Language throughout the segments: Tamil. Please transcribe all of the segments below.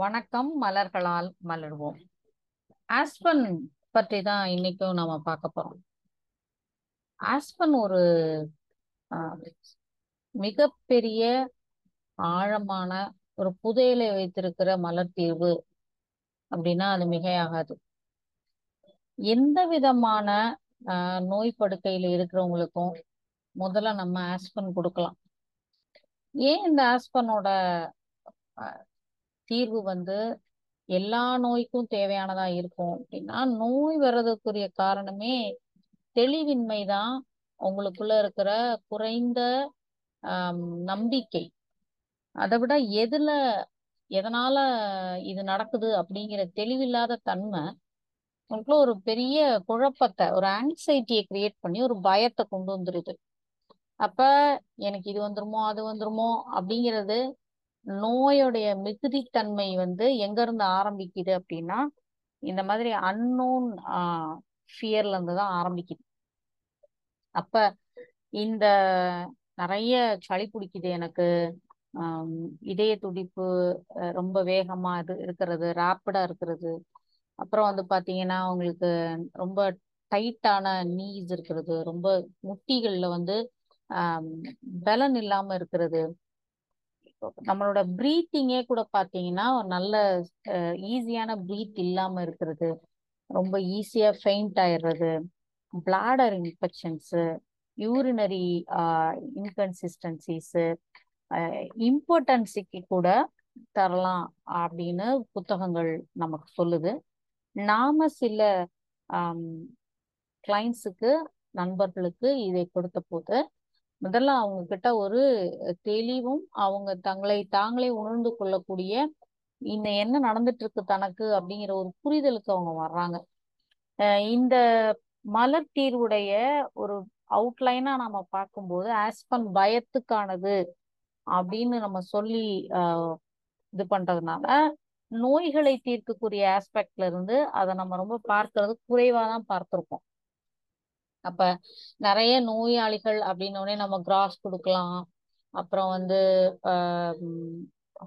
வணக்கம் மலர்களால் மலர்வோம். ஆஸ்பன் பற்றி தான் இன்னைக்கும் நாம பார்க்க போறோம். ஆஸ்பன் ஒரு மிகப்பெரிய ஆழமான ஒரு புதையலை வைத்திருக்கிற மலர் தீர்வு அப்படின்னா அது மிகையாகாது. எந்த விதமான நோய் படுக்கையில இருக்கிறவங்களுக்கும் முதல்ல நம்ம ஆஸ்பன் கொடுக்கலாம். ஏன் இந்த ஆஸ்பனோட தீர்வு வந்து எல்லா நோய்க்கும் தேவையானதா இருக்கும் அப்படின்னா நோய் வர்றதுக்குரிய காரணமே தெளிவின்மை தான் உங்களுக்குள்ள இருக்கிற குறைந்த நம்பிக்கை. அதை விட எதுல எதனால இது நடக்குது அப்படிங்கிற தெளிவில்லாத தன்மை உங்களுக்குள்ள ஒரு பெரிய குழப்பத்தை ஒரு ஆங்ஸைட்டியை கிரியேட் பண்ணி ஒரு பயத்தை கொண்டு வந்துருது. அப்ப எனக்கு இது வந்துருமோ அது வந்துருமோ அப்படிங்கிறது நோயுடைய மிகுதித்தன்மை வந்து எங்க இருந்து ஆரம்பிக்குது அப்படின்னா இந்த மாதிரி அன்னோன் ஃபியர்ல இருந்து தான் ஆரம்பிக்குது. அப்ப இந்த நிறைய சளி பிடிக்குது எனக்கு. இதய துடிப்பு ரொம்ப வேகமா இது இருக்கிறது ரேப்பிடா இருக்கிறது. அப்புறம் வந்து பாத்தீங்கன்னா உங்களுக்கு ரொம்ப டைட்டான நீஸ் இருக்கிறது ரொம்ப முட்டிகள்ல வந்து பலன் இல்லாம இருக்கிறது. நம்மளோட ப்ரீத்திங்கே கூட பாத்தீங்கன்னா ஒரு நல்ல ஈஸியான ப்ரீத் இல்லாம இருக்கிறது ரொம்ப ஈஸியா ஃபெயிண்ட் ஆயிடுறது பிளாடர் இன்ஃபெக்ஷன்ஸ் யூரினரி இன்கன்சிஸ்டன்சிஸு இம்பார்ட்டன்ஸுக்கு கூட தரலாம் அப்படின்னு புத்தகங்கள் நமக்கு சொல்லுது. நாம சில கிளைண்ட்ஸுக்கு நண்பர்களுக்கு இதை கொடுத்த போது முதல்ல அவங்க கிட்ட ஒரு தெளிவும் அவங்க தங்களை தாங்களே உணர்ந்து கொள்ளக்கூடிய இந்த என்ன நடந்துட்டு இருக்கு தனக்கு அப்படிங்கிற ஒரு புரிதலுக்கு அவங்க வர்றாங்க. இந்த மலர் தீர்வுடைய ஒரு அவுட்லைனா நம்ம பார்க்கும்போது ஆஸ்பன் பயத்துக்கானது அப்படின்னு நம்ம சொல்லி இது பண்றதுனால நோய்களை தீர்க்கக்கூடிய ஆஸ்பெக்ட்ல இருந்து அதை நம்ம ரொம்ப பார்க்கறது குறைவா தான் பார்த்திருக்கோம். அப்ப நிறைய நோயாளிகள் அப்படின்னோடனே நம்ம கிராஸ் கொடுக்கலாம். அப்புறம் வந்து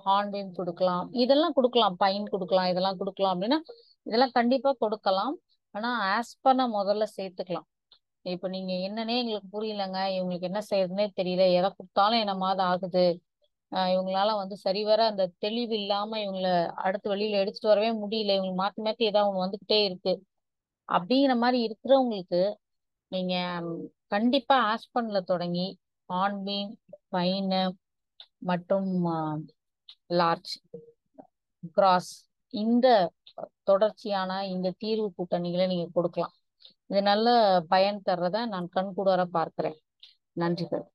ஹார்ன்பீம் கொடுக்கலாம். இதெல்லாம் கொடுக்கலாம். பைன் கொடுக்கலாம். இதெல்லாம் கொடுக்கலாம் அப்படின்னா இதெல்லாம் கண்டிப்பா கொடுக்கலாம். ஆனா ஆஸ்பனை முதல்ல சேர்த்துக்கலாம். இப்ப நீங்க என்னன்னே எங்களுக்கு புரியலங்க. இவங்களுக்கு என்ன செய்யறதுனே தெரியல. எதை கொடுத்தாலும் என்ன ஆகுது. இவங்களால வந்து சரிவர அந்த தெளிவு இல்லாம இவங்கள அடுத்து வெளியில எடுத்துட்டு வரவே முடியல. இவங்களுக்கு மாத்தி மாத்தி ஏதாவது ஒண்ணு வந்துகிட்டே இருக்கு. அப்படிங்கிற மாதிரி இருக்கிறவங்களுக்கு நீங்க கண்டிப்பா ஆஸ்பன்ல தொடங்கி ஆன்மீன் பைனு மற்றும் லார்ஜ் கிராஸ் இந்த தொடர்ச்சியான இந்த தீர்வு கூட்டணிகளை நீங்க கொடுக்கலாம். இது நல்ல பயன் தர்றத நான் கண்கூடார பார்க்கிறேன். நன்றிகள்